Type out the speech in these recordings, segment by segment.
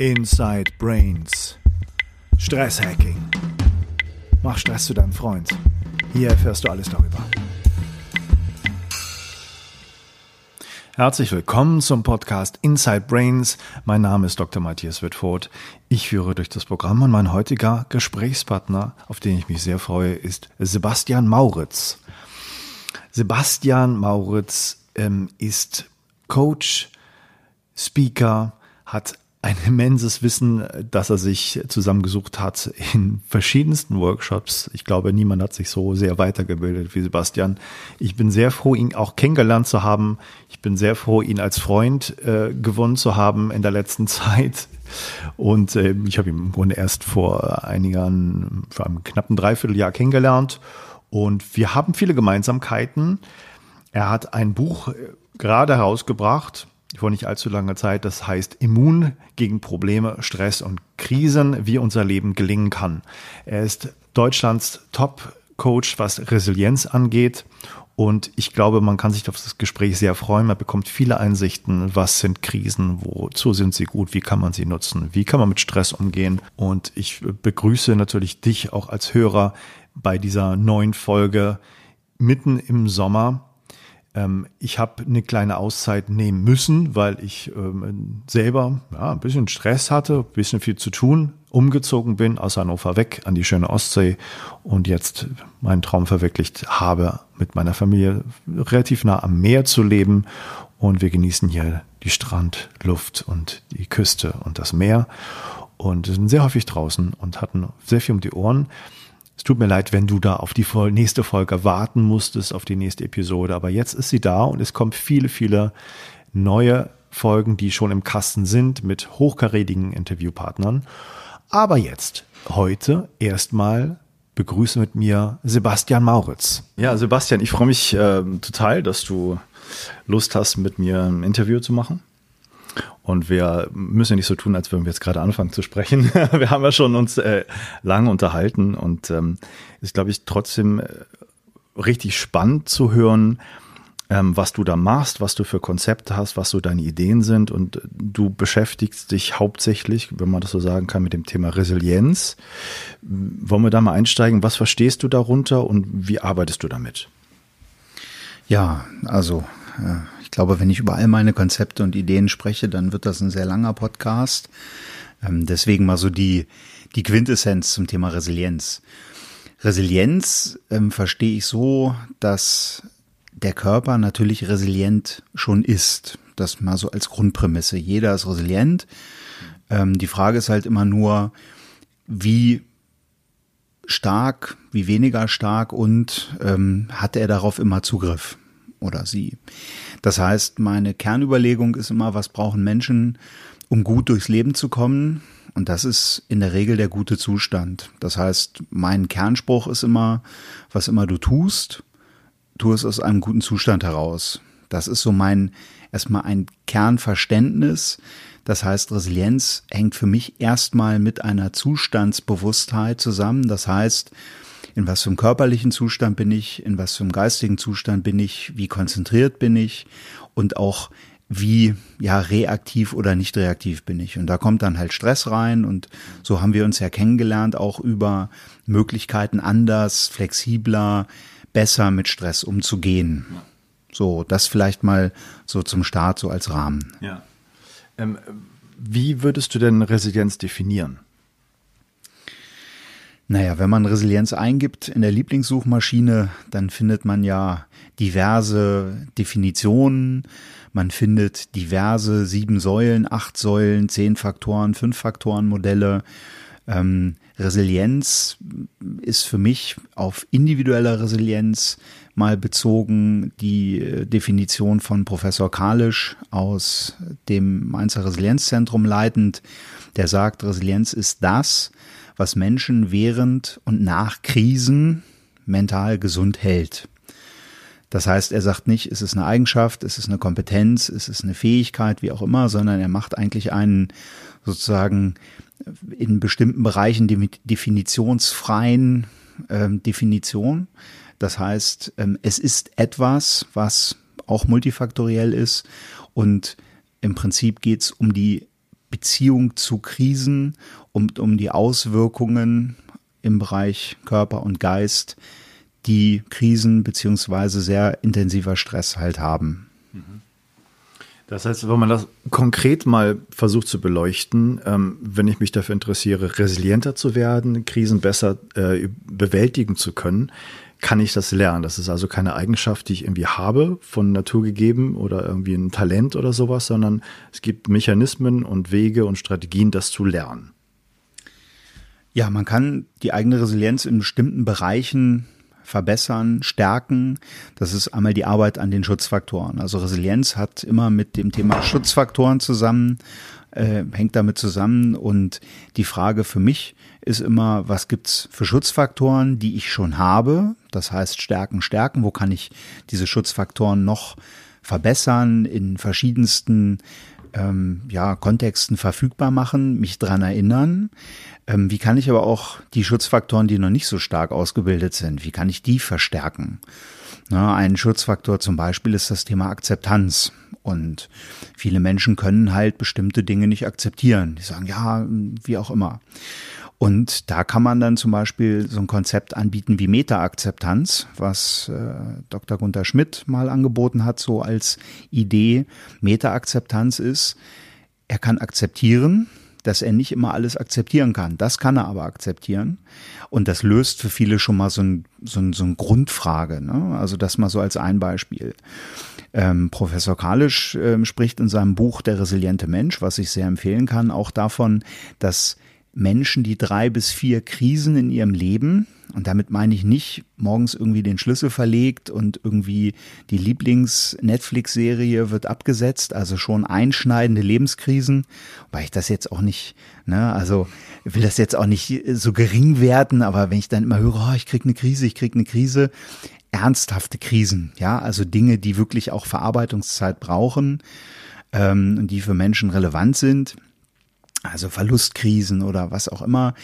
Inside Brains. Stresshacking. Mach Stress zu deinem Freund. Hier erfährst du alles darüber. Herzlich willkommen zum Podcast Inside Brains. Mein Name ist Dr. Matthias Wittfurt. Ich führe durch das Programm und mein heutiger Gesprächspartner, auf den ich mich sehr freue, ist Sebastian Mauritz. Sebastian Mauritz ähm, ist Coach, Speaker, hat ein immenses Wissen, das er sich zusammengesucht hat in verschiedensten Workshops. Ich glaube, niemand hat sich so sehr weitergebildet wie Sebastian. Ich bin sehr froh, ihn auch kennengelernt zu haben. Ich bin sehr froh, ihn als Freund äh, gewonnen zu haben in der letzten Zeit. Und äh, ich habe ihn im Grunde erst vor einigen, vor einem knappen Dreivierteljahr kennengelernt. Und wir haben viele Gemeinsamkeiten. Er hat ein Buch äh, gerade herausgebracht, vor nicht allzu langer Zeit. Das heißt Immun gegen Probleme, Stress und Krisen, wie unser Leben gelingen kann. Er ist Deutschlands Top-Coach, was Resilienz angeht. Und ich glaube, man kann sich auf das Gespräch sehr freuen. Man bekommt viele Einsichten. Was sind Krisen? Wozu sind sie gut? Wie kann man sie nutzen? Wie kann man mit Stress umgehen? Und ich begrüße natürlich dich auch als Hörer bei dieser neuen Folge mitten im Sommer ähm, ich habe eine kleine Auszeit nehmen müssen, weil ich ähm, selber ja, ein bisschen Stress hatte, ein bisschen viel zu tun, umgezogen bin aus Hannover weg an die schöne Ostsee und jetzt meinen Traum verwirklicht habe, mit meiner Familie relativ nah am Meer zu leben. Und wir genießen hier die Strandluft und die Küste und das Meer und sind sehr häufig draußen und hatten sehr viel um die Ohren. Es tut mir leid, wenn du da auf die nächste Folge warten musstest, auf die nächste Episode. Aber jetzt ist sie da und es kommen viele, viele neue Folgen, die schon im Kasten sind mit hochkarätigen Interviewpartnern. Aber jetzt, heute erstmal begrüße mit mir Sebastian Mauritz. Ja, Sebastian, ich freue mich äh, total, dass du Lust hast, mit mir ein Interview zu machen. Und wir müssen ja nicht so tun, als würden wir jetzt gerade anfangen zu sprechen. wir haben ja schon uns äh, lange unterhalten und ähm, ist, glaube ich, trotzdem äh, richtig spannend zu hören, ähm, was du da machst, was du für Konzepte hast, was so deine Ideen sind. Und du beschäftigst dich hauptsächlich, wenn man das so sagen kann, mit dem Thema Resilienz. Wollen wir da mal einsteigen? Was verstehst du darunter und wie arbeitest du damit? Ja, also äh, glaube, wenn ich über all meine Konzepte und Ideen spreche, dann wird das ein sehr langer Podcast. Ähm, deswegen mal so die, die Quintessenz zum Thema Resilienz. Resilienz ähm, verstehe ich so, dass der Körper natürlich resilient schon ist. Das mal so als Grundprämisse. Jeder ist resilient. Ähm, die Frage ist halt immer nur, wie stark, wie weniger stark und ähm, hat er darauf immer Zugriff oder sie. Das heißt, meine Kernüberlegung ist immer, was brauchen Menschen, um gut durchs Leben zu kommen? Und das ist in der Regel der gute Zustand. Das heißt, mein Kernspruch ist immer, was immer du tust, tu es aus einem guten Zustand heraus. Das ist so mein, erstmal ein Kernverständnis. Das heißt, Resilienz hängt für mich erstmal mit einer Zustandsbewusstheit zusammen. Das heißt, in was für einem körperlichen Zustand bin ich, in was für einem geistigen Zustand bin ich, wie konzentriert bin ich und auch wie ja reaktiv oder nicht reaktiv bin ich. Und da kommt dann halt Stress rein und so haben wir uns ja kennengelernt, auch über Möglichkeiten anders, flexibler, besser mit Stress umzugehen. So, das vielleicht mal so zum Start, so als Rahmen. Ja. Ähm, wie würdest du denn Resilienz definieren? Naja, wenn man Resilienz eingibt in der Lieblingssuchmaschine, dann findet man ja diverse Definitionen. Man findet diverse sieben Säulen, acht Säulen, zehn Faktoren, fünf Faktoren Modelle. Ähm, Resilienz ist für mich auf individuelle Resilienz mal bezogen die äh, Definition von Professor Kalisch aus dem Mainzer Resilienzzentrum leitend. Der sagt, Resilienz ist das, was Menschen während und nach Krisen mental gesund hält. Das heißt, er sagt nicht, es ist eine Eigenschaft, es ist eine Kompetenz, es ist eine Fähigkeit, wie auch immer, sondern er macht eigentlich einen sozusagen in bestimmten Bereichen definitionsfreien ähm, Definition. Das heißt, ähm, es ist etwas, was auch multifaktoriell ist und im Prinzip geht es um die Beziehung zu Krisen und um die Auswirkungen im Bereich Körper und Geist, die Krisen beziehungsweise sehr intensiver Stress halt haben. Das heißt, wenn man das konkret mal versucht zu beleuchten, ähm, wenn ich mich dafür interessiere, resilienter zu werden, Krisen besser äh, bewältigen zu können, kann ich das lernen. Das ist also keine Eigenschaft, die ich irgendwie habe, von Natur gegeben oder irgendwie ein Talent oder sowas, sondern es gibt Mechanismen und Wege und Strategien, das zu lernen. Ja, man kann die eigene Resilienz in bestimmten Bereichen verbessern, stärken. Das ist einmal die Arbeit an den Schutzfaktoren. Also Resilienz hat immer mit dem Thema Schutzfaktoren zusammen, äh, hängt damit zusammen. Und die Frage für mich ist immer, was gibt's für Schutzfaktoren, die ich schon habe? Das heißt, stärken, stärken. Wo kann ich diese Schutzfaktoren noch verbessern in verschiedensten ähm, ja, Kontexten verfügbar machen, mich dran erinnern. Ähm, wie kann ich aber auch die Schutzfaktoren, die noch nicht so stark ausgebildet sind, wie kann ich die verstärken? Na, ein Schutzfaktor zum Beispiel ist das Thema Akzeptanz. Und viele Menschen können halt bestimmte Dinge nicht akzeptieren. Die sagen, ja, wie auch immer. Und da kann man dann zum Beispiel so ein Konzept anbieten wie Meta-Akzeptanz, was äh, Dr. Gunther Schmidt mal angeboten hat, so als Idee. Meta-Akzeptanz ist, er kann akzeptieren, dass er nicht immer alles akzeptieren kann. Das kann er aber akzeptieren. Und das löst für viele schon mal so ein, so ein, so ein Grundfrage. Ne? Also das mal so als ein Beispiel. Ähm, Professor Kalisch ähm, spricht in seinem Buch Der resiliente Mensch, was ich sehr empfehlen kann, auch davon, dass Menschen, die drei bis vier Krisen in ihrem Leben, und damit meine ich nicht morgens irgendwie den Schlüssel verlegt und irgendwie die Lieblings-Netflix-Serie wird abgesetzt, also schon einschneidende Lebenskrisen, weil ich das jetzt auch nicht, ne, also will das jetzt auch nicht so gering werden, aber wenn ich dann immer höre, oh, ich krieg eine Krise, ich krieg eine Krise, ernsthafte Krisen, ja, also Dinge, die wirklich auch Verarbeitungszeit brauchen ähm, und die für Menschen relevant sind, also Verlustkrisen oder was auch immer,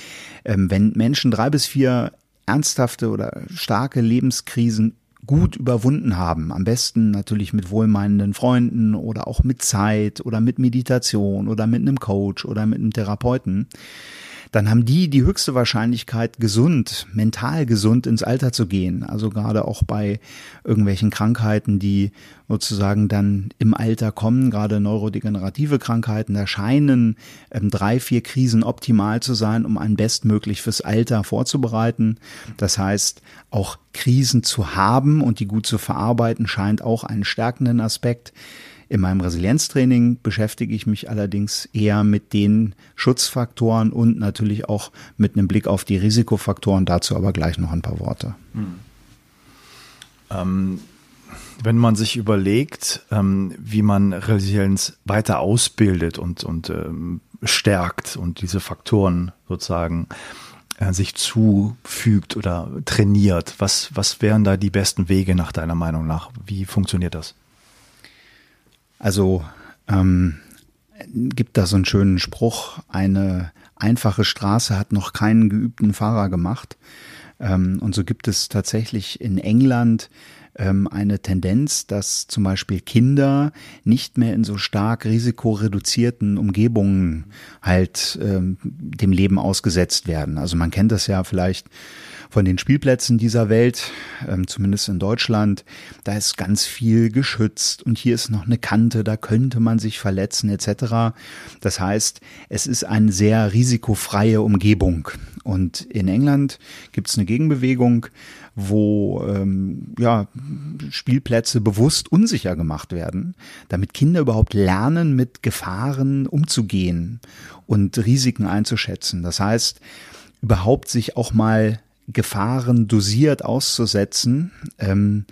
ähm, wenn Menschen drei bis vier ernsthafte oder starke Lebenskrisen gut überwunden haben, am besten natürlich mit wohlmeinenden Freunden oder auch mit Zeit oder mit Meditation oder mit einem Coach oder mit einem Therapeuten, dann haben die die höchste Wahrscheinlichkeit, gesund, mental gesund ins Alter zu gehen. Also gerade auch bei irgendwelchen Krankheiten, die sozusagen dann im Alter kommen, gerade neurodegenerative Krankheiten, da scheinen ähm, drei, vier Krisen optimal zu sein, um ein bestmöglich fürs Alter vorzubereiten. Das heißt, auch Krisen zu haben und die gut zu verarbeiten, scheint auch einen stärkenden Aspekt. In meinem Resilienztraining beschäftige ich mich allerdings eher mit den Schutzfaktoren und natürlich auch mit einem Blick auf die Risikofaktoren. Dazu aber gleich noch ein paar Worte. Hm. Ähm, wenn man sich überlegt, ähm, wie man Resilienz weiter ausbildet und, und ähm, stärkt und diese Faktoren sozusagen äh, sich zufügt oder trainiert, was, was wären da die besten Wege nach deiner Meinung nach? Wie funktioniert das? Also ähm, gibt da so einen schönen Spruch, eine einfache Straße hat noch keinen geübten Fahrer gemacht. Ähm, und so gibt es tatsächlich in England ähm, eine Tendenz, dass zum Beispiel Kinder nicht mehr in so stark risikoreduzierten Umgebungen halt ähm, dem Leben ausgesetzt werden. Also man kennt das ja vielleicht von den Spielplätzen dieser Welt, ähm, zumindest in Deutschland, da ist ganz viel geschützt und hier ist noch eine Kante, da könnte man sich verletzen etc. Das heißt, es ist eine sehr risikofreie Umgebung. Und in England gibt es eine Gegenbewegung, wo ähm, ja, Spielplätze bewusst unsicher gemacht werden, damit Kinder überhaupt lernen, mit Gefahren umzugehen und Risiken einzuschätzen. Das heißt, überhaupt sich auch mal Gefahren dosiert auszusetzen ähm,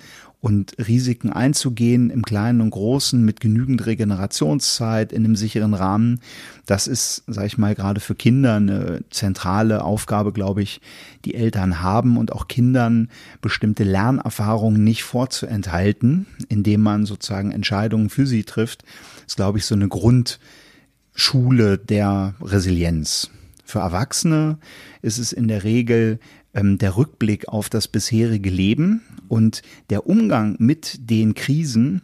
und Risiken einzugehen im Kleinen und Großen mit genügend Regenerationszeit in einem sicheren Rahmen. Das ist, sage ich mal, gerade für Kinder eine zentrale Aufgabe, glaube ich, die Eltern haben und auch Kindern bestimmte Lernerfahrungen nicht vorzuenthalten, indem man sozusagen Entscheidungen für sie trifft. Das ist, glaube ich, so eine Grundschule der Resilienz. Für Erwachsene ist es in der Regel ähm, der Rückblick auf das bisherige Leben und der Umgang mit den Krisen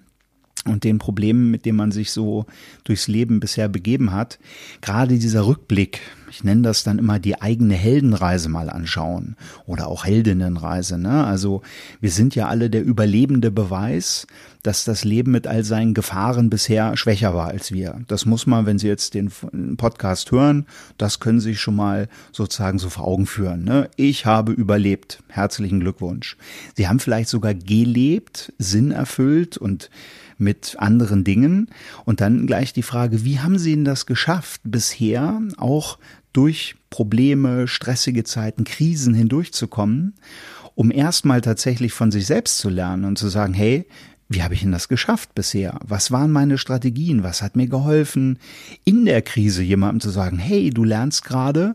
und den Problemen, mit denen man sich so durchs Leben bisher begeben hat, gerade dieser Rückblick, ich nenne das dann immer die eigene Heldenreise mal anschauen oder auch Heldinnenreise. Ne? Also wir sind ja alle der überlebende Beweis, dass das Leben mit all seinen Gefahren bisher schwächer war als wir. Das muss man, wenn Sie jetzt den Podcast hören, das können Sie sich schon mal sozusagen so vor Augen führen. Ne? Ich habe überlebt. Herzlichen Glückwunsch. Sie haben vielleicht sogar gelebt, Sinn erfüllt und mit anderen Dingen. Und dann gleich die Frage, wie haben Sie denn das geschafft, bisher auch durch Probleme, stressige Zeiten, Krisen hindurchzukommen, um erstmal tatsächlich von sich selbst zu lernen und zu sagen, hey, wie habe ich denn das geschafft bisher? Was waren meine Strategien? Was hat mir geholfen, in der Krise jemandem zu sagen, hey, du lernst gerade,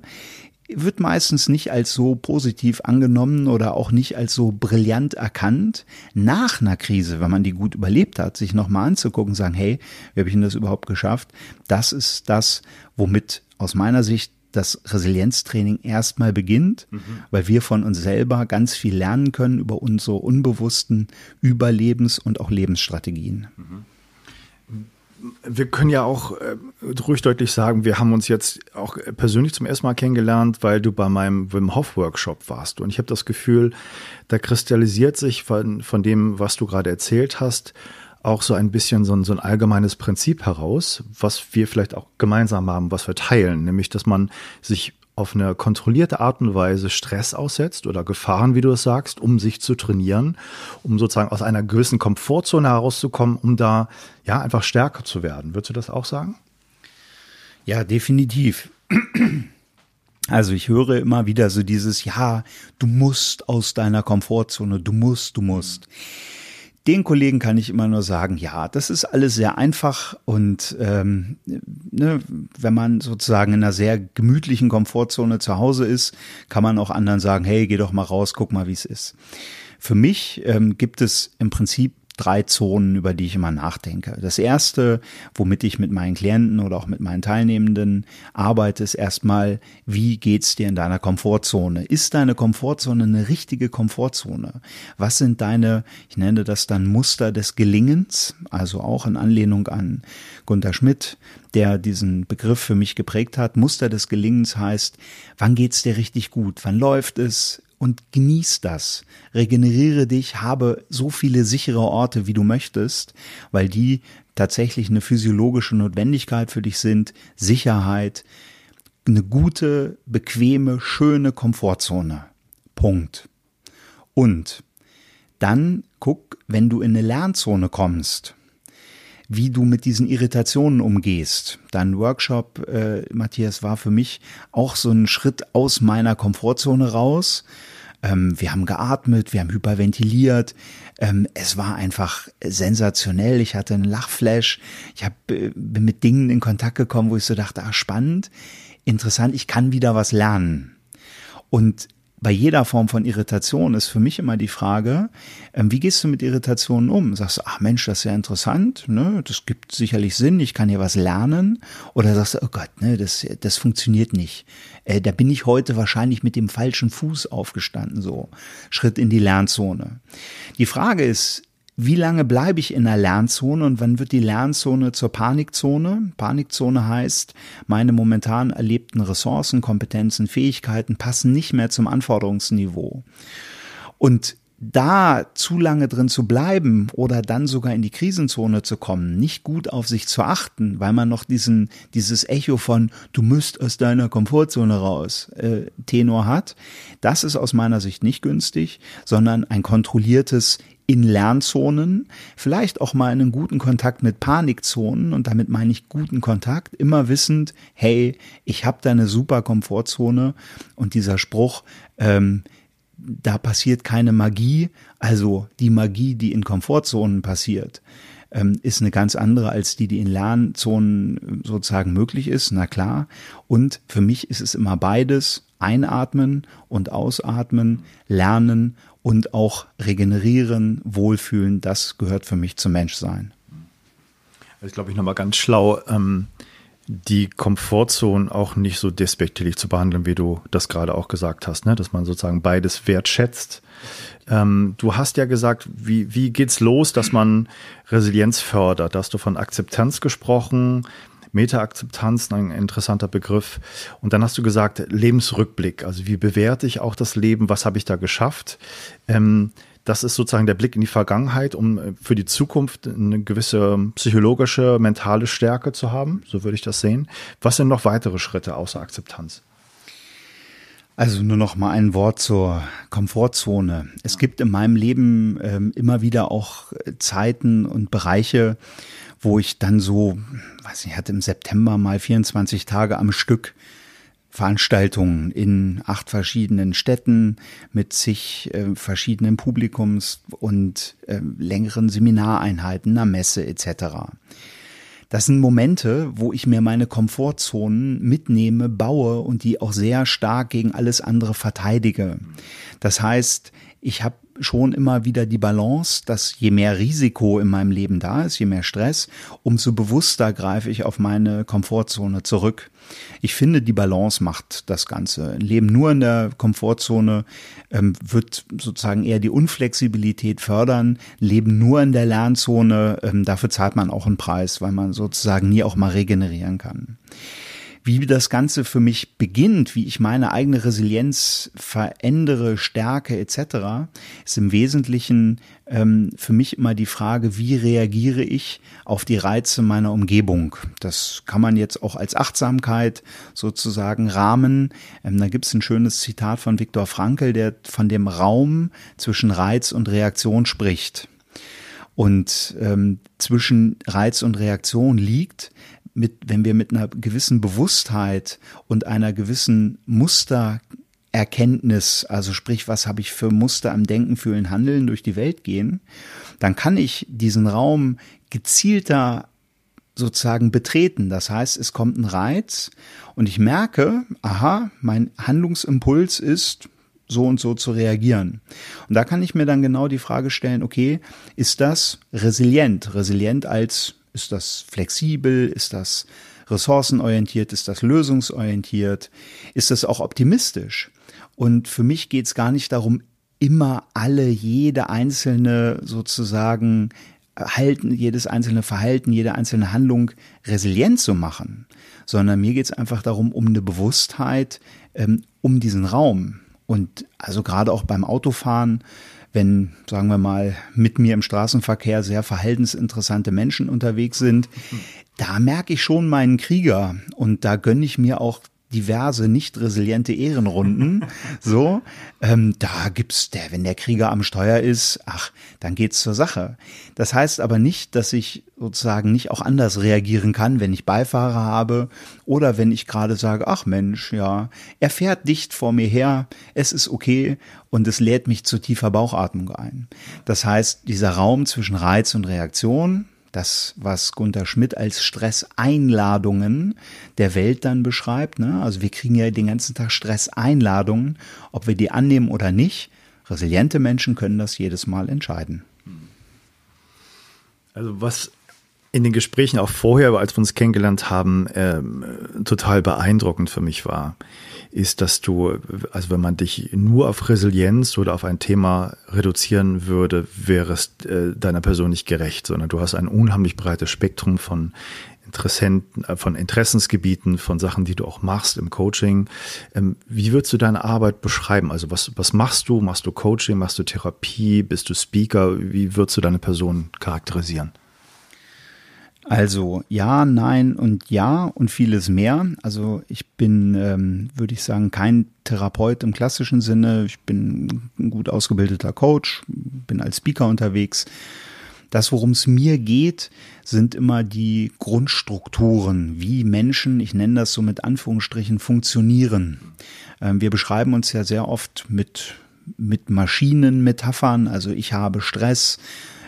wird meistens nicht als so positiv angenommen oder auch nicht als so brillant erkannt. Nach einer Krise, wenn man die gut überlebt hat, sich nochmal anzugucken, sagen, hey, wie habe ich denn das überhaupt geschafft? Das ist das, womit aus meiner Sicht das Resilienztraining erstmal beginnt, mhm. weil wir von uns selber ganz viel lernen können über unsere unbewussten Überlebens- und auch Lebensstrategien. Mhm wir können ja auch äh, ruhig deutlich sagen, wir haben uns jetzt auch persönlich zum ersten Mal kennengelernt, weil du bei meinem Wim Hof Workshop warst. Und ich habe das Gefühl, da kristallisiert sich von, von dem, was du gerade erzählt hast, auch so ein bisschen so ein, so ein allgemeines Prinzip heraus, was wir vielleicht auch gemeinsam haben, was wir teilen, nämlich, dass man sich auf eine kontrollierte Art und Weise Stress aussetzt oder Gefahren, wie du es sagst, um sich zu trainieren, um sozusagen aus einer gewissen Komfortzone herauszukommen, um da ja einfach stärker zu werden. Würdest du das auch sagen? Ja, definitiv. Also ich höre immer wieder so dieses, ja, du musst aus deiner Komfortzone, du musst, du musst. Mhm den Kollegen kann ich immer nur sagen, ja, das ist alles sehr einfach und ähm, ne, wenn man sozusagen in einer sehr gemütlichen Komfortzone zu Hause ist, kann man auch anderen sagen, hey, geh doch mal raus, guck mal, wie es ist. Für mich ähm, gibt es im Prinzip drei Zonen, über die ich immer nachdenke. Das erste, womit ich mit meinen Klienten oder auch mit meinen Teilnehmenden arbeite, ist erstmal, wie geht's dir in deiner Komfortzone? Ist deine Komfortzone eine richtige Komfortzone? Was sind deine, ich nenne das dann Muster des Gelingens, also auch in Anlehnung an Gunter Schmidt, der diesen Begriff für mich geprägt hat. Muster des Gelingens heißt, wann geht's dir richtig gut? Wann läuft es? Und genieß das. Regeneriere dich, habe so viele sichere Orte, wie du möchtest, weil die tatsächlich eine physiologische Notwendigkeit für dich sind. Sicherheit, eine gute, bequeme, schöne Komfortzone. Punkt. Und dann guck, wenn du in eine Lernzone kommst, wie du mit diesen Irritationen umgehst. Dein Workshop, äh, Matthias, war für mich auch so ein Schritt aus meiner Komfortzone raus. Ähm, wir haben geatmet, wir haben hyperventiliert. Ähm, es war einfach sensationell. Ich hatte einen Lachflash. Ich hab, äh, bin mit Dingen in Kontakt gekommen, wo ich so dachte, ah, spannend, interessant, ich kann wieder was lernen. Und bei jeder Form von Irritation ist für mich immer die Frage, ähm, wie gehst du mit Irritationen um? Sagst du, ach Mensch, das ist ja interessant, ne? das gibt sicherlich Sinn, ich kann hier was lernen. Oder sagst du, oh Gott, ne, das, das funktioniert nicht. Äh, da bin ich heute wahrscheinlich mit dem falschen Fuß aufgestanden, so. Schritt in die Lernzone. Die Frage ist, wie lange bleibe ich in der Lernzone und wann wird die Lernzone zur Panikzone? Panikzone heißt, meine momentan erlebten Ressourcen, Kompetenzen, Fähigkeiten passen nicht mehr zum Anforderungsniveau. Und da zu lange drin zu bleiben oder dann sogar in die Krisenzone zu kommen, nicht gut auf sich zu achten, weil man noch diesen, dieses Echo von du müsst aus deiner Komfortzone raus äh, Tenor hat, das ist aus meiner Sicht nicht günstig, sondern ein kontrolliertes in Lernzonen, vielleicht auch mal einen guten Kontakt mit Panikzonen und damit meine ich guten Kontakt, immer wissend, hey, ich habe da eine super Komfortzone und dieser Spruch, ähm, da passiert keine Magie, also die Magie, die in Komfortzonen passiert, ähm, ist eine ganz andere als die, die in Lernzonen sozusagen möglich ist, na klar. Und für mich ist es immer beides, einatmen und ausatmen, lernen und auch regenerieren, wohlfühlen, das gehört für mich zum Menschsein. Ist, glaube ich, nochmal ganz schlau. Ähm, die Komfortzone auch nicht so despektierlich zu behandeln, wie du das gerade auch gesagt hast, ne? dass man sozusagen beides wertschätzt. Ähm, du hast ja gesagt, wie, wie geht's los, dass man Resilienz fördert? Da hast du von Akzeptanz gesprochen, Meta-Akzeptanz, ein interessanter Begriff. Und dann hast du gesagt, Lebensrückblick. Also wie bewerte ich auch das Leben? Was habe ich da geschafft? Ähm, das ist sozusagen der Blick in die Vergangenheit, um äh, für die Zukunft eine gewisse psychologische, mentale Stärke zu haben. So würde ich das sehen. Was sind noch weitere Schritte außer Akzeptanz? Also nur noch mal ein Wort zur Komfortzone. Es gibt in meinem Leben ähm, immer wieder auch Zeiten und Bereiche, wo ich dann so, weiß nicht, hatte im September mal 24 Tage am Stück Veranstaltungen in acht verschiedenen Städten mit zig äh, verschiedenen Publikums und äh, längeren Seminareinheiten, einer Messe etc. Das sind Momente, wo ich mir meine Komfortzonen mitnehme, baue und die auch sehr stark gegen alles andere verteidige. Das heißt, ich habe schon immer wieder die Balance, dass je mehr Risiko in meinem Leben da ist, je mehr Stress, umso bewusster greife ich auf meine Komfortzone zurück. Ich finde, die Balance macht das Ganze. Ein Leben nur in der Komfortzone ähm, wird sozusagen eher die Unflexibilität fördern. Leben nur in der Lernzone, ähm, dafür zahlt man auch einen Preis, weil man sozusagen nie auch mal regenerieren kann wie das Ganze für mich beginnt, wie ich meine eigene Resilienz verändere, stärke etc., ist im Wesentlichen ähm, für mich immer die Frage, wie reagiere ich auf die Reize meiner Umgebung. Das kann man jetzt auch als Achtsamkeit sozusagen rahmen. Ähm, da gibt es ein schönes Zitat von Viktor Frankl, der von dem Raum zwischen Reiz und Reaktion spricht. Und ähm, zwischen Reiz und Reaktion liegt, mit, wenn wir mit einer gewissen Bewusstheit und einer gewissen Mustererkenntnis, also sprich, was habe ich für Muster am Denken, Fühlen, Handeln durch die Welt gehen, dann kann ich diesen Raum gezielter sozusagen betreten. Das heißt, es kommt ein Reiz und ich merke, aha, mein Handlungsimpuls ist, so und so zu reagieren. Und da kann ich mir dann genau die Frage stellen, okay, ist das resilient? Resilient als ist das flexibel? Ist das ressourcenorientiert? Ist das lösungsorientiert? Ist das auch optimistisch? Und für mich geht es gar nicht darum, immer alle, jede einzelne sozusagen halten, jedes einzelne Verhalten, jede einzelne Handlung resilient zu machen, sondern mir geht es einfach darum, um eine Bewusstheit, ähm, um diesen Raum. Und also gerade auch beim Autofahren wenn, sagen wir mal, mit mir im Straßenverkehr sehr verhaltensinteressante Menschen unterwegs sind, da merke ich schon meinen Krieger. Und da gönne ich mir auch diverse nicht resiliente Ehrenrunden. So, ähm, da gibt's der, wenn der Krieger am Steuer ist, ach, dann geht's zur Sache. Das heißt aber nicht, dass ich sozusagen nicht auch anders reagieren kann, wenn ich Beifahrer habe oder wenn ich gerade sage, ach Mensch, ja, er fährt dicht vor mir her, es ist okay und es lädt mich zu tiefer Bauchatmung ein. Das heißt, dieser Raum zwischen Reiz und Reaktion, das, was Gunther Schmidt als Stresseinladungen der Welt dann beschreibt. Ne? Also wir kriegen ja den ganzen Tag Stresseinladungen, ob wir die annehmen oder nicht. Resiliente Menschen können das jedes Mal entscheiden. Also was in den Gesprächen auch vorher, als wir uns kennengelernt haben, ähm, total beeindruckend für mich war, ist, dass du, also wenn man dich nur auf Resilienz oder auf ein Thema reduzieren würde, wäre es äh, deiner Person nicht gerecht, sondern du hast ein unheimlich breites Spektrum von Interessenten, äh, von Interessensgebieten, von Sachen, die du auch machst im Coaching. Ähm, wie würdest du deine Arbeit beschreiben? Also was, was machst du? Machst du Coaching? Machst du Therapie? Bist du Speaker? Wie würdest du deine Person charakterisieren? Also ja, nein und ja und vieles mehr. Also ich bin, ähm, würde ich sagen, kein Therapeut im klassischen Sinne. Ich bin ein gut ausgebildeter Coach, bin als Speaker unterwegs. Das, worum es mir geht, sind immer die Grundstrukturen, wie Menschen, ich nenne das so mit Anführungsstrichen, funktionieren. Ähm, wir beschreiben uns ja sehr oft mit, mit Maschinenmetaphern. Also ich habe Stress,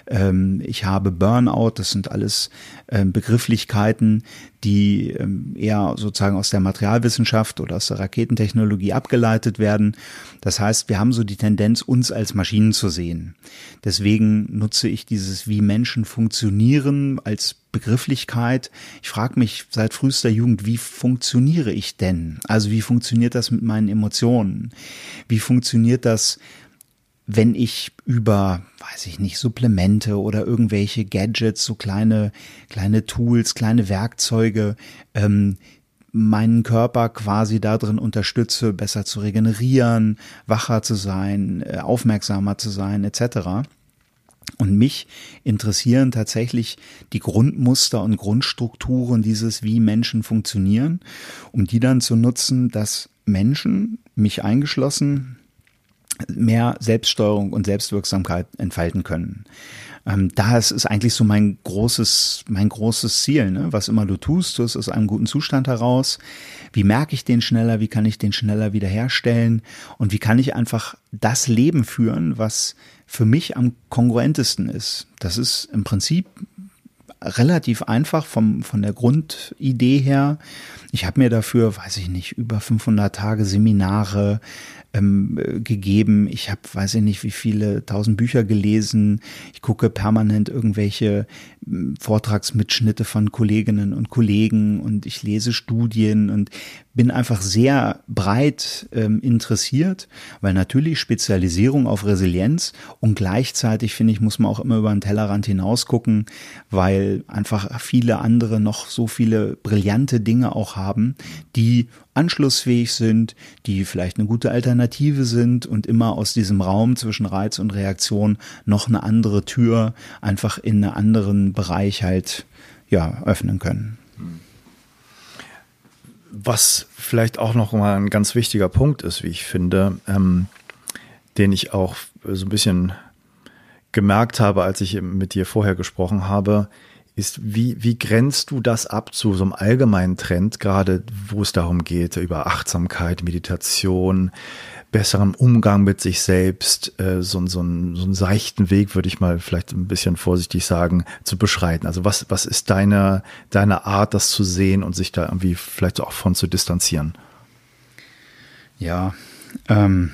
ähm, ich habe Burnout, das sind alles ähm, Begrifflichkeiten, die ähm, eher sozusagen aus der Materialwissenschaft oder aus der Raketentechnologie abgeleitet werden. Das heißt, wir haben so die Tendenz, uns als Maschinen zu sehen. Deswegen nutze ich dieses, wie Menschen funktionieren als Begrifflichkeit. Ich frage mich seit frühester Jugend, wie funktioniere ich denn? Also wie funktioniert das mit meinen Emotionen? Wie funktioniert das wenn ich über, weiß ich nicht, Supplemente oder irgendwelche Gadgets, so kleine, kleine Tools, kleine Werkzeuge, ähm, meinen Körper quasi darin unterstütze, besser zu regenerieren, wacher zu sein, äh, aufmerksamer zu sein, etc. Und mich interessieren tatsächlich die Grundmuster und Grundstrukturen dieses, wie Menschen funktionieren, um die dann zu nutzen, dass Menschen, mich eingeschlossen, mehr Selbststeuerung und Selbstwirksamkeit entfalten können. Ähm, das ist eigentlich so mein großes, mein großes Ziel. Ne? Was immer du tust, du es aus einem guten Zustand heraus. Wie merke ich den schneller? Wie kann ich den schneller wiederherstellen? Und wie kann ich einfach das Leben führen, was für mich am kongruentesten ist? Das ist im Prinzip relativ einfach vom, von der Grundidee her. Ich habe mir dafür, weiß ich nicht, über 500 Tage Seminare, ähm, gegeben. Ich habe, weiß ich nicht, wie viele tausend Bücher gelesen. Ich gucke permanent irgendwelche ähm, Vortragsmitschnitte von Kolleginnen und Kollegen und ich lese Studien und bin einfach sehr breit ähm, interessiert, weil natürlich Spezialisierung auf Resilienz und gleichzeitig finde ich, muss man auch immer über den Tellerrand hinaus gucken, weil einfach viele andere noch so viele brillante Dinge auch haben, die anschlussfähig sind, die vielleicht eine gute Alternative sind und immer aus diesem Raum zwischen Reiz und Reaktion noch eine andere Tür einfach in einen anderen Bereich halt ja öffnen können. Was vielleicht auch noch mal ein ganz wichtiger Punkt ist, wie ich finde, ähm, den ich auch so ein bisschen gemerkt habe, als ich mit dir vorher gesprochen habe, ist, wie, wie grenzt du das ab zu so einem allgemeinen Trend, gerade wo es darum geht, über Achtsamkeit, Meditation, besseren Umgang mit sich selbst, äh, so, so, einen, so einen seichten Weg, würde ich mal vielleicht ein bisschen vorsichtig sagen, zu beschreiten. Also was, was ist deine, deine Art, das zu sehen und sich da irgendwie vielleicht auch von zu distanzieren? Ja, ähm,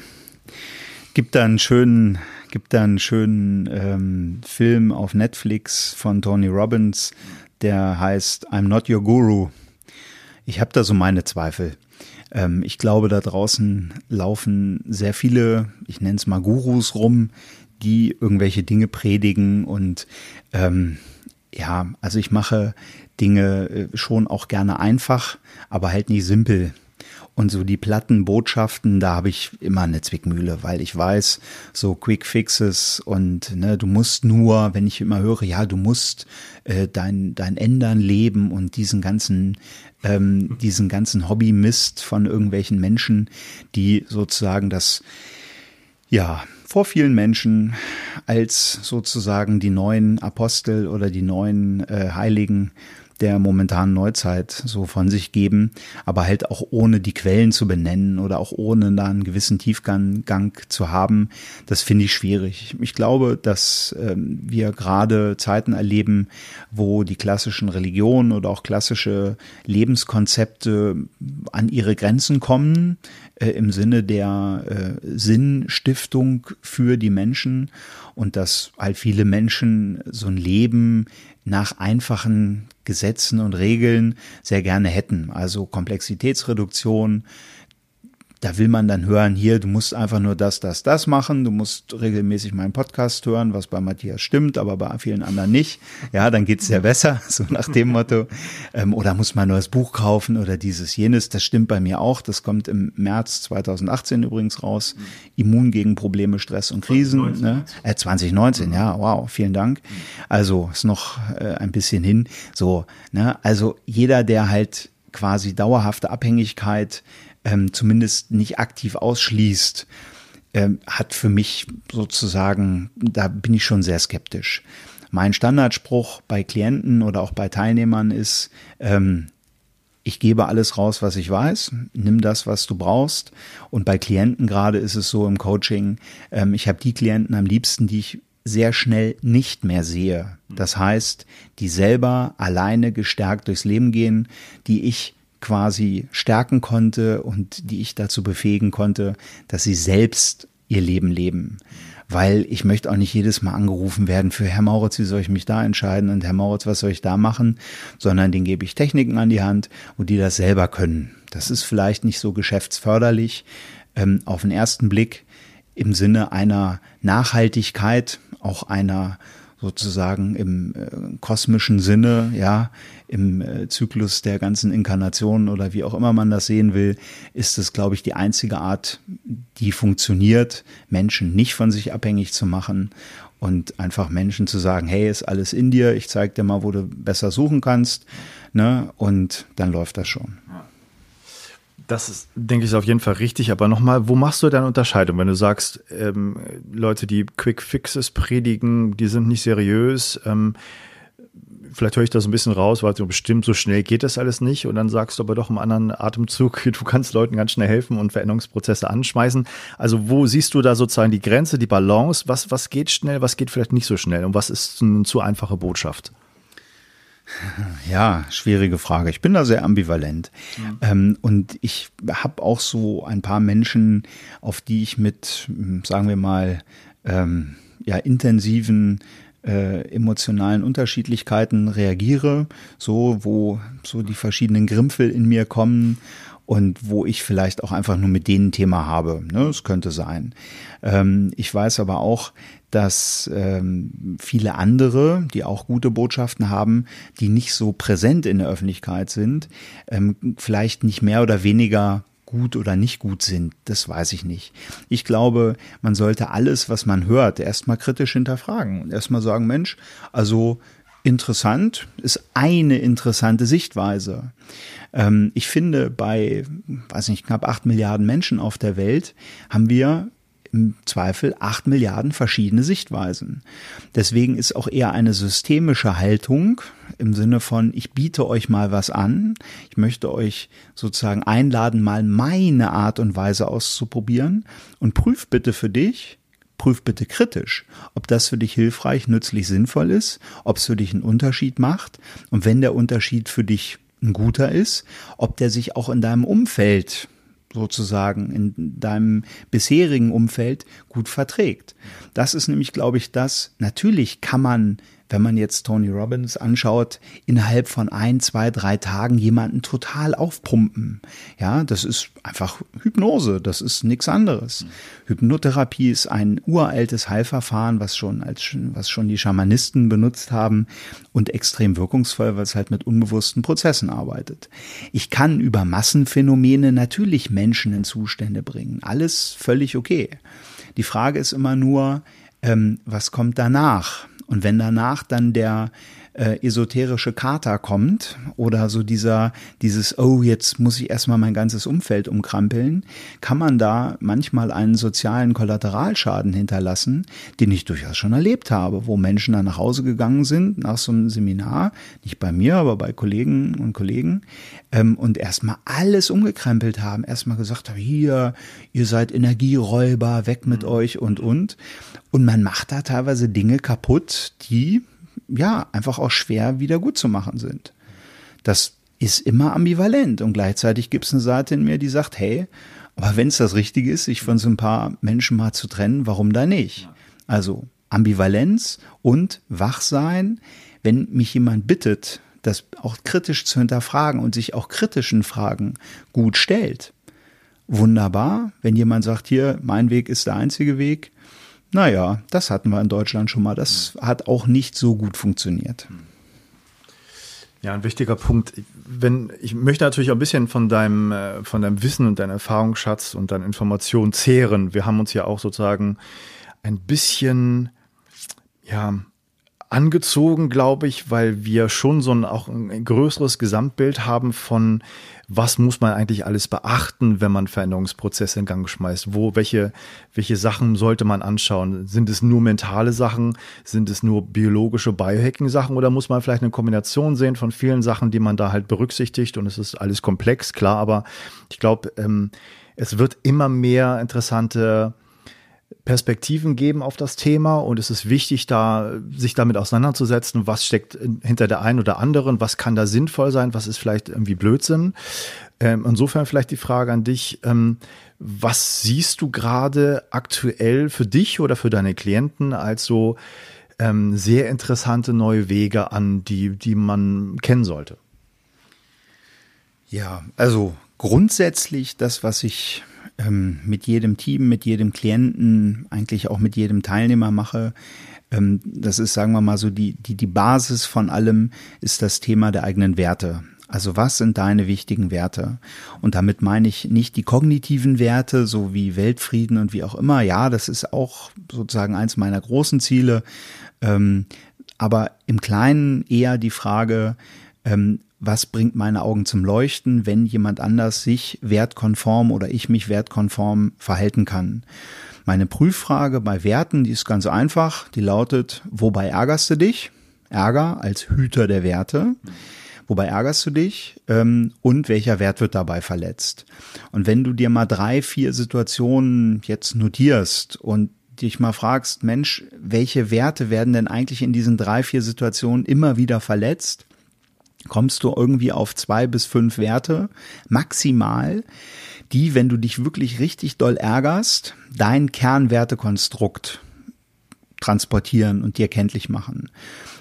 gibt da einen schönen gibt da einen schönen ähm, Film auf Netflix von Tony Robbins, der heißt I'm Not Your Guru. Ich habe da so meine Zweifel. Ähm, ich glaube, da draußen laufen sehr viele, ich nenne es mal Gurus rum, die irgendwelche Dinge predigen und ähm, ja, also ich mache Dinge äh, schon auch gerne einfach, aber halt nicht simpel. Und so die platten Botschaften, da habe ich immer eine Zwickmühle, weil ich weiß, so Quick Fixes und ne, du musst nur, wenn ich immer höre, ja, du musst äh, dein, dein Ändern leben und diesen ganzen, ähm, diesen ganzen Hobby-Mist von irgendwelchen Menschen, die sozusagen das, ja, vor vielen Menschen als sozusagen die neuen Apostel oder die neuen äh, Heiligen der momentanen Neuzeit so von sich geben, aber halt auch ohne die Quellen zu benennen oder auch ohne da einen gewissen Tiefgang zu haben, das finde ich schwierig. Ich glaube, dass ähm, wir gerade Zeiten erleben, wo die klassischen Religionen oder auch klassische Lebenskonzepte an ihre Grenzen kommen, äh, im Sinne der äh, Sinnstiftung für die Menschen und dass halt viele Menschen so ein Leben nach einfachen Gesetzen und Regeln sehr gerne hätten. Also Komplexitätsreduktion, da will man dann hören, hier, du musst einfach nur das, das, das machen, du musst regelmäßig meinen Podcast hören, was bei Matthias stimmt, aber bei vielen anderen nicht. Ja, dann geht's ja besser, so nach dem Motto. Ähm, oder muss man ein neues Buch kaufen oder dieses, jenes. Das stimmt bei mir auch. Das kommt im März 2018 übrigens raus. Immun gegen Probleme, Stress und Krisen. 2019, ne? äh, 2019 ja, wow, vielen Dank. Also ist noch äh, ein bisschen hin. So, ne? Also jeder, der halt quasi dauerhafte Abhängigkeit ähm, zumindest nicht aktiv ausschließt, ähm, hat für mich sozusagen, da bin ich schon sehr skeptisch. Mein Standardspruch bei Klienten oder auch bei Teilnehmern ist, ähm, ich gebe alles raus, was ich weiß, nimm das, was du brauchst. Und bei Klienten gerade ist es so im Coaching, ähm, ich habe die Klienten am liebsten, die ich sehr schnell nicht mehr sehe. Das heißt, die selber alleine gestärkt durchs Leben gehen, die ich quasi stärken konnte und die ich dazu befähigen konnte, dass sie selbst ihr Leben leben. Weil ich möchte auch nicht jedes Mal angerufen werden für Herr Mauritz, wie soll ich mich da entscheiden und Herr Mauritz, was soll ich da machen, sondern den gebe ich Techniken an die Hand und die das selber können. Das ist vielleicht nicht so geschäftsförderlich ähm, auf den ersten Blick im Sinne einer Nachhaltigkeit, auch einer sozusagen im äh, kosmischen Sinne, ja, im äh, Zyklus der ganzen Inkarnationen oder wie auch immer man das sehen will, ist es, glaube ich, die einzige Art, die funktioniert, Menschen nicht von sich abhängig zu machen und einfach Menschen zu sagen, hey, ist alles in dir, ich zeig dir mal, wo du besser suchen kannst, ne, und dann läuft das schon. Das ist, denke ich, auf jeden Fall richtig. Aber nochmal, wo machst du deine Unterscheidung? Wenn du sagst, ähm, Leute, die Quick Fixes predigen, die sind nicht seriös, ähm, vielleicht höre ich das ein bisschen raus, weil so bestimmt so schnell geht das alles nicht. Und dann sagst du aber doch im anderen Atemzug, du kannst Leuten ganz schnell helfen und Veränderungsprozesse anschmeißen. Also wo siehst du da sozusagen die Grenze, die Balance? Was, was geht schnell, was geht vielleicht nicht so schnell? Und was ist eine zu einfache Botschaft? Ja, schwierige Frage. Ich bin da sehr ambivalent. Mhm. Ähm, und ich habe auch so ein paar Menschen, auf die ich mit, sagen wir mal, ähm, ja, intensiven äh, emotionalen Unterschiedlichkeiten reagiere, so wo so die verschiedenen Grimpfel in mir kommen und wo ich vielleicht auch einfach nur mit denen Thema habe. Ne? Es könnte sein. Ähm, ich weiß aber auch, dass ähm, viele andere, die auch gute Botschaften haben, die nicht so präsent in der Öffentlichkeit sind, ähm, vielleicht nicht mehr oder weniger gut oder nicht gut sind, das weiß ich nicht. Ich glaube, man sollte alles, was man hört, erstmal kritisch hinterfragen und erstmal sagen, Mensch, also interessant ist eine interessante Sichtweise. Ähm, ich finde, bei, weiß nicht, knapp acht Milliarden Menschen auf der Welt haben wir im Zweifel acht Milliarden verschiedene Sichtweisen. Deswegen ist auch eher eine systemische Haltung im Sinne von, ich biete euch mal was an, ich möchte euch sozusagen einladen, mal meine Art und Weise auszuprobieren. Und prüf bitte für dich, prüf bitte kritisch, ob das für dich hilfreich, nützlich, sinnvoll ist, ob es für dich einen Unterschied macht. Und wenn der Unterschied für dich ein guter ist, ob der sich auch in deinem Umfeld sozusagen in deinem bisherigen Umfeld gut verträgt. Das ist nämlich, glaube ich, das, natürlich kann man wenn man jetzt Tony Robbins anschaut, innerhalb von ein, zwei, drei Tagen jemanden total aufpumpen. Ja, das ist einfach Hypnose, das ist nichts anderes. Mhm. Hypnotherapie ist ein uraltes Heilverfahren, was schon als was schon die Schamanisten benutzt haben und extrem wirkungsvoll, weil es halt mit unbewussten Prozessen arbeitet. Ich kann über Massenphänomene natürlich Menschen in Zustände bringen. Alles völlig okay. Die Frage ist immer nur, ähm, was kommt danach? Und wenn danach dann der äh, esoterische Kater kommt oder so dieser, dieses, oh, jetzt muss ich erstmal mein ganzes Umfeld umkrampeln, kann man da manchmal einen sozialen Kollateralschaden hinterlassen, den ich durchaus schon erlebt habe, wo Menschen dann nach Hause gegangen sind, nach so einem Seminar, nicht bei mir, aber bei Kollegen und Kollegen, ähm, und erstmal alles umgekrempelt haben, erstmal gesagt haben, hier, ihr seid Energieräuber, weg mit mhm. euch und und. Und man macht da teilweise Dinge kaputt, die ja einfach auch schwer wieder gut zu machen sind. Das ist immer ambivalent und gleichzeitig gibt es eine Seite in mir, die sagt, hey, aber wenn es das Richtige ist, sich von so ein paar Menschen mal zu trennen, warum da nicht? Also Ambivalenz und Wachsein, wenn mich jemand bittet, das auch kritisch zu hinterfragen und sich auch kritischen Fragen gut stellt. Wunderbar, wenn jemand sagt, hier, mein Weg ist der einzige Weg, naja, das hatten wir in Deutschland schon mal. Das hat auch nicht so gut funktioniert. Ja, ein wichtiger Punkt. Wenn, ich möchte natürlich auch ein bisschen von deinem, äh, von deinem Wissen und deinem Erfahrungsschatz und deinen Informationen zehren. Wir haben uns ja auch sozusagen ein bisschen, ja, angezogen, glaube ich, weil wir schon so ein auch ein größeres Gesamtbild haben von was muss man eigentlich alles beachten, wenn man Veränderungsprozesse in Gang schmeißt? Wo, welche, welche Sachen sollte man anschauen? Sind es nur mentale Sachen? Sind es nur biologische Biohacking-Sachen? Oder muss man vielleicht eine Kombination sehen von vielen Sachen, die man da halt berücksichtigt? Und es ist alles komplex, klar, aber ich glaube, ähm, es wird immer mehr interessante Perspektiven geben auf das Thema und es ist wichtig, da sich damit auseinanderzusetzen, was steckt hinter der einen oder anderen, was kann da sinnvoll sein, was ist vielleicht irgendwie Blödsinn. Ähm, insofern vielleicht die Frage an dich, ähm, was siehst du gerade aktuell für dich oder für deine Klienten als so ähm, sehr interessante neue Wege an, die, die man kennen sollte? Ja, also grundsätzlich das, was ich ähm, mit jedem Team, mit jedem Klienten, eigentlich auch mit jedem Teilnehmer mache. Ähm, das ist, sagen wir mal so, die, die, die Basis von allem ist das Thema der eigenen Werte. Also was sind deine wichtigen Werte? Und damit meine ich nicht die kognitiven Werte, so wie Weltfrieden und wie auch immer. Ja, das ist auch sozusagen eins meiner großen Ziele. Ähm, aber im Kleinen eher die Frage, ähm, was bringt meine Augen zum Leuchten, wenn jemand anders sich wertkonform oder ich mich wertkonform verhalten kann. Meine Prüffrage bei Werten, die ist ganz einfach, die lautet, wobei ärgerst du dich? Ärger als Hüter der Werte. Wobei ärgerst du dich ähm, und welcher Wert wird dabei verletzt? Und wenn du dir mal drei, vier Situationen jetzt notierst und dich mal fragst, Mensch, welche Werte werden denn eigentlich in diesen drei, vier Situationen immer wieder verletzt? Kommst du irgendwie auf zwei bis fünf Werte maximal, die, wenn du dich wirklich richtig doll ärgerst, dein Kernwertekonstrukt transportieren und dir kenntlich machen.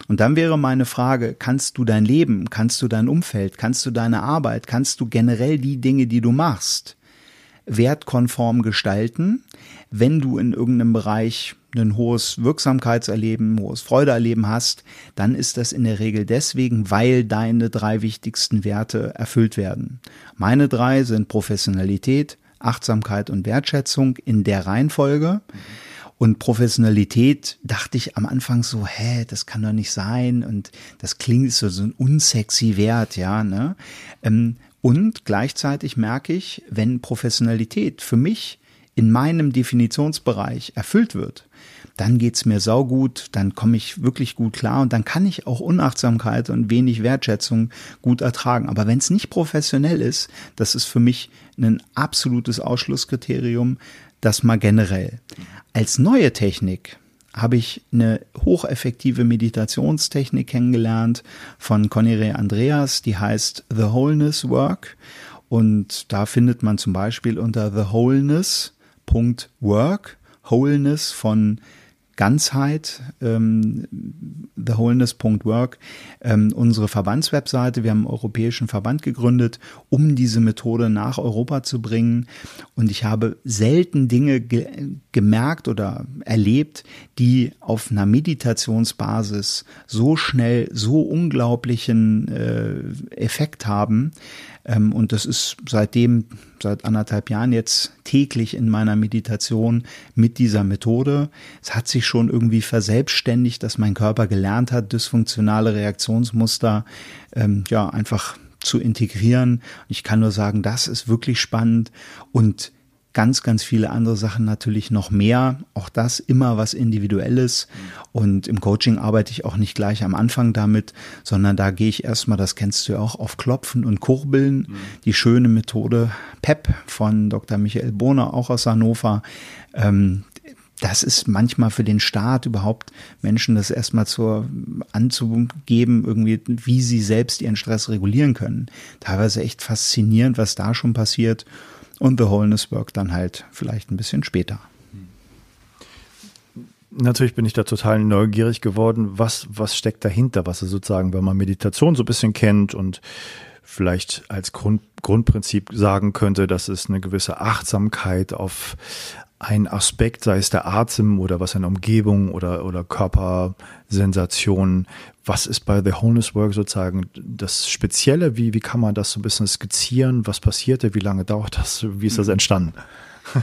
Und dann wäre meine Frage, kannst du dein Leben, kannst du dein Umfeld, kannst du deine Arbeit, kannst du generell die Dinge, die du machst, wertkonform gestalten, wenn du in irgendeinem Bereich ein hohes Wirksamkeitserleben, hohes Freudeerleben hast, dann ist das in der Regel deswegen, weil deine drei wichtigsten Werte erfüllt werden. Meine drei sind Professionalität, Achtsamkeit und Wertschätzung in der Reihenfolge. Und Professionalität dachte ich am Anfang so, hä, das kann doch nicht sein und das klingt so, so ein unsexy Wert, ja, ne? Ähm, und gleichzeitig merke ich, wenn Professionalität für mich in meinem Definitionsbereich erfüllt wird, dann geht's mir saugut, dann komme ich wirklich gut klar und dann kann ich auch Unachtsamkeit und wenig Wertschätzung gut ertragen. Aber wenn es nicht professionell ist, das ist für mich ein absolutes Ausschlusskriterium, das mal generell. Als neue Technik habe ich eine hocheffektive Meditationstechnik kennengelernt von Conire Andreas, die heißt The Wholeness Work. Und da findet man zum Beispiel unter thewholeness.work Wholeness von Ganzheit, ähm, thewholeness.work, ähm, unsere Verbandswebseite. Wir haben einen europäischen Verband gegründet, um diese Methode nach Europa zu bringen. Und ich habe selten Dinge ge gemerkt oder erlebt, die auf einer Meditationsbasis so schnell, so unglaublichen äh, Effekt haben. Ähm, und das ist seitdem, seit anderthalb Jahren jetzt täglich in meiner Meditation mit dieser Methode. Es hat sich schon irgendwie verselbstständigt, dass mein Körper gelernt hat, dysfunktionale Reaktionsmuster ähm, ja einfach zu integrieren. Ich kann nur sagen, das ist wirklich spannend und ganz, ganz viele andere Sachen natürlich noch mehr. Auch das immer was Individuelles. Und im Coaching arbeite ich auch nicht gleich am Anfang damit, sondern da gehe ich erstmal, das kennst du ja auch, auf Klopfen und Kurbeln. Mhm. Die schöne Methode PEP von Dr. Michael Bohner, auch aus Hannover. Ähm, das ist manchmal für den Staat überhaupt Menschen das erstmal zur anzugeben, irgendwie, wie sie selbst ihren Stress regulieren können. Teilweise echt faszinierend, was da schon passiert und The Wholeness Work dann halt vielleicht ein bisschen später. Natürlich bin ich da total neugierig geworden, was, was steckt dahinter, was sozusagen, wenn man Meditation so ein bisschen kennt und vielleicht als Grund, Grundprinzip sagen könnte, dass es eine gewisse Achtsamkeit auf ein Aspekt, sei es der Atem oder was in der Umgebung oder, oder Körpersensationen. Was ist bei The Wholeness Work sozusagen das Spezielle? Wie, wie kann man das so ein bisschen skizzieren? Was passierte? Wie lange dauert das? Wie ist das mhm. entstanden?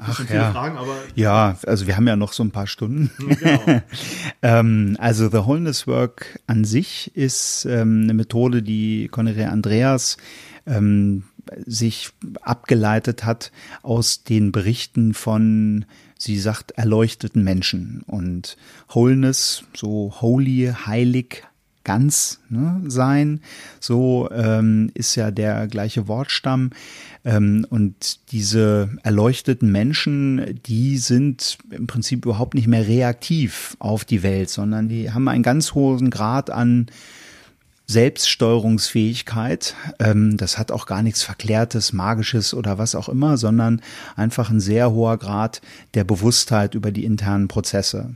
Ach ja. Fragen, ja, also wir haben ja noch so ein paar Stunden. Genau. ähm, also The Wholeness Work an sich ist ähm, eine Methode, die Connery Andreas ähm, sich abgeleitet hat aus den Berichten von, sie sagt, erleuchteten Menschen. Und Wholeness, so holy, heilig, ganz ne, sein. So ähm, ist ja der gleiche Wortstamm. Ähm, und diese erleuchteten Menschen, die sind im Prinzip überhaupt nicht mehr reaktiv auf die Welt, sondern die haben einen ganz hohen Grad an Selbststeuerungsfähigkeit. Ähm, das hat auch gar nichts Verklärtes, Magisches oder was auch immer, sondern einfach ein sehr hoher Grad der Bewusstheit über die internen Prozesse.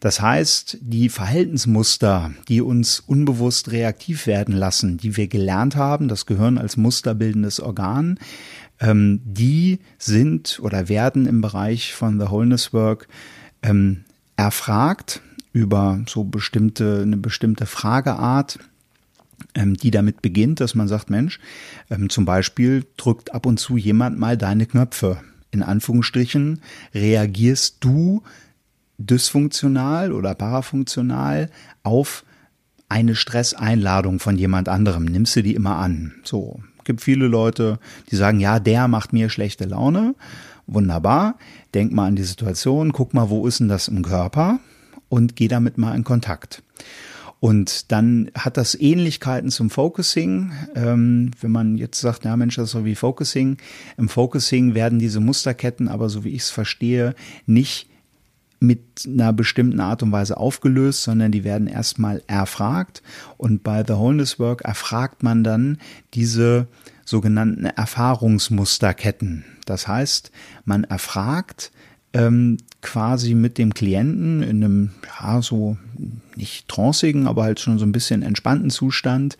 Das heißt, die Verhaltensmuster, die uns unbewusst reaktiv werden lassen, die wir gelernt haben, das Gehirn als musterbildendes Organ, ähm, die sind oder werden im Bereich von The Wholeness Work ähm, erfragt über so bestimmte, eine bestimmte Frageart die damit beginnt, dass man sagt, Mensch, ähm, zum Beispiel drückt ab und zu jemand mal deine Knöpfe. In Anführungsstrichen reagierst du dysfunktional oder parafunktional auf eine Stresseinladung von jemand anderem. Nimmst du die immer an? So. Gibt viele Leute, die sagen, ja, der macht mir schlechte Laune. Wunderbar. Denk mal an die Situation, guck mal, wo ist denn das im Körper und geh damit mal in Kontakt. Und dann hat das Ähnlichkeiten zum Focusing. Ähm, wenn man jetzt sagt, ja Mensch, das ist so wie Focusing. Im Focusing werden diese Musterketten aber, so wie ich es verstehe, nicht mit einer bestimmten Art und Weise aufgelöst, sondern die werden erstmal erfragt. Und bei The Wholeness Work erfragt man dann diese sogenannten Erfahrungsmusterketten. Das heißt, man erfragt ähm, quasi mit dem Klienten in einem, ja, so nicht trancigen, aber halt schon so ein bisschen entspannten Zustand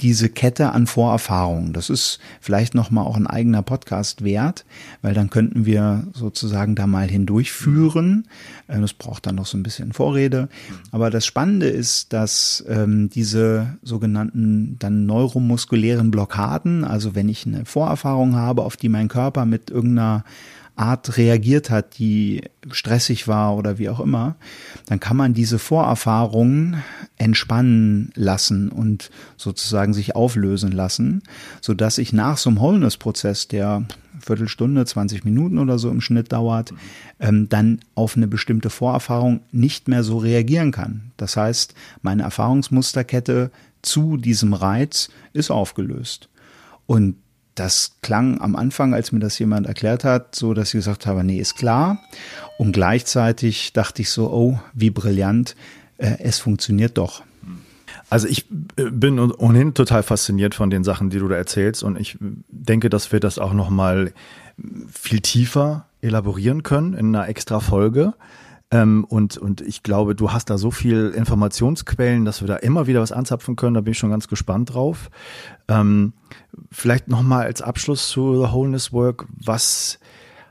diese Kette an Vorerfahrungen. Das ist vielleicht nochmal auch ein eigener Podcast wert, weil dann könnten wir sozusagen da mal hindurchführen. Äh, das braucht dann noch so ein bisschen Vorrede. Aber das Spannende ist, dass ähm, diese sogenannten dann neuromuskulären Blockaden, also wenn ich eine Vorerfahrung habe, auf die mein Körper mit irgendeiner Art reagiert hat, die stressig war oder wie auch immer, dann kann man diese Vorerfahrungen entspannen lassen und sozusagen sich auflösen lassen, so dass ich nach so einem Wholeness-Prozess, der Viertelstunde, 20 Minuten oder so im Schnitt dauert, ähm, dann auf eine bestimmte Vorerfahrung nicht mehr so reagieren kann. Das heißt, meine Erfahrungsmusterkette zu diesem Reiz ist aufgelöst. Und das klang am Anfang, als mir das jemand erklärt hat, so, dass ich gesagt habe, nee, ist klar. Und gleichzeitig dachte ich so, oh, wie brillant, äh, es funktioniert doch. Also ich äh, bin ohnehin total fasziniert von den Sachen, die du da erzählst und ich denke, dass wir das auch noch mal viel tiefer elaborieren können in einer extra Folge. Ähm, und, und ich glaube, du hast da so viel Informationsquellen, dass wir da immer wieder was anzapfen können. Da bin ich schon ganz gespannt drauf. Ähm, vielleicht nochmal als Abschluss zu The Wholeness Work. Was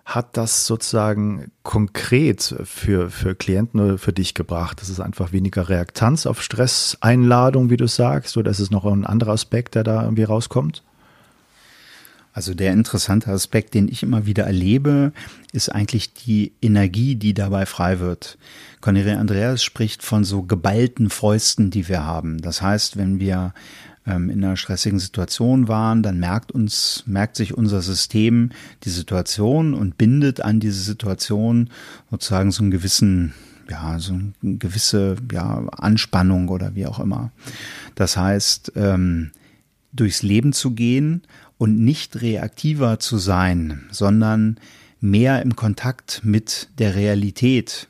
hat das sozusagen konkret für, für Klienten oder für dich gebracht? Das ist einfach weniger Reaktanz auf Stresseinladung, wie du sagst, oder ist es noch ein anderer Aspekt, der da irgendwie rauskommt? Also der interessante Aspekt, den ich immer wieder erlebe, ist eigentlich die Energie, die dabei frei wird. Cornelia Andreas spricht von so geballten Fäusten, die wir haben. Das heißt, wenn wir ähm, in einer stressigen Situation waren, dann merkt uns, merkt sich unser System die Situation und bindet an diese Situation sozusagen so einen gewissen ja, so eine gewisse ja, Anspannung oder wie auch immer. Das heißt, ähm, durchs Leben zu gehen und nicht reaktiver zu sein, sondern mehr im Kontakt mit der Realität,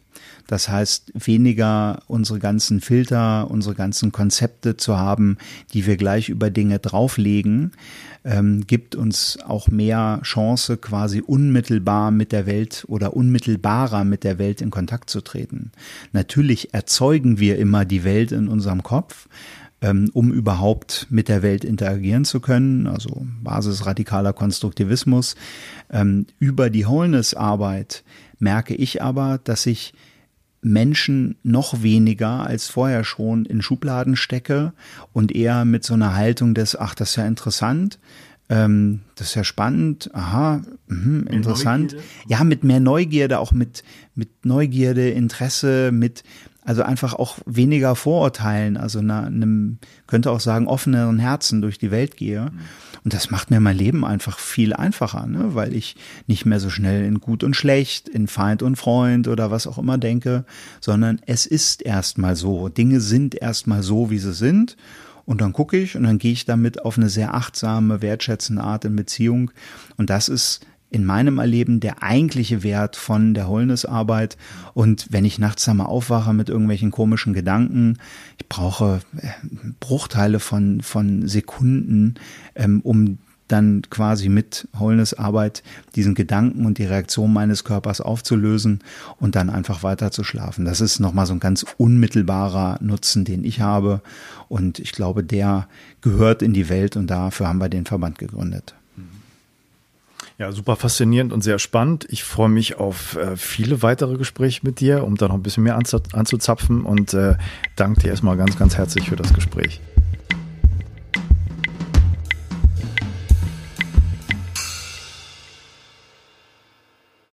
das heißt, weniger unsere ganzen Filter, unsere ganzen Konzepte zu haben, die wir gleich über Dinge drauflegen, ähm, gibt uns auch mehr Chance, quasi unmittelbar mit der Welt oder unmittelbarer mit der Welt in Kontakt zu treten. Natürlich erzeugen wir immer die Welt in unserem Kopf, ähm, um überhaupt mit der Welt interagieren zu können, also Basis radikaler Konstruktivismus. Ähm, über die Wholeness-Arbeit merke ich aber, dass ich Menschen noch weniger als vorher schon in Schubladen stecke und eher mit so einer Haltung des, ach, das ist ja interessant, ähm, das ist ja spannend, aha, mh, interessant. Ja, mit mehr Neugierde, auch mit, mit Neugierde, Interesse, mit also einfach auch weniger Vorurteilen, also einer, einem, könnte auch sagen, offeneren Herzen durch die Welt gehe. Und das macht mir mein Leben einfach viel einfacher, ne? weil ich nicht mehr so schnell in gut und schlecht, in Feind und Freund oder was auch immer denke, sondern es ist erstmal so. Dinge sind erstmal so, wie sie sind. Und dann gucke ich und dann gehe ich damit auf eine sehr achtsame, wertschätzende Art in Beziehung. Und das ist in meinem Erleben der eigentliche Wert von der Holnisarbeit. Und wenn ich nachts einmal aufwache mit irgendwelchen komischen Gedanken, ich brauche äh, Bruchteile von, von Sekunden, ähm, um dann quasi mit Holnisarbeit diesen Gedanken und die Reaktion meines Körpers aufzulösen und dann einfach weiter zu schlafen. Das ist nochmal so ein ganz unmittelbarer Nutzen, den ich habe. Und ich glaube, der gehört in die Welt und dafür haben wir den Verband gegründet. Ja, super faszinierend und sehr spannend. Ich freue mich auf äh, viele weitere Gespräche mit dir, um da noch ein bisschen mehr anzuzapfen und äh, danke dir erstmal ganz, ganz herzlich für das Gespräch.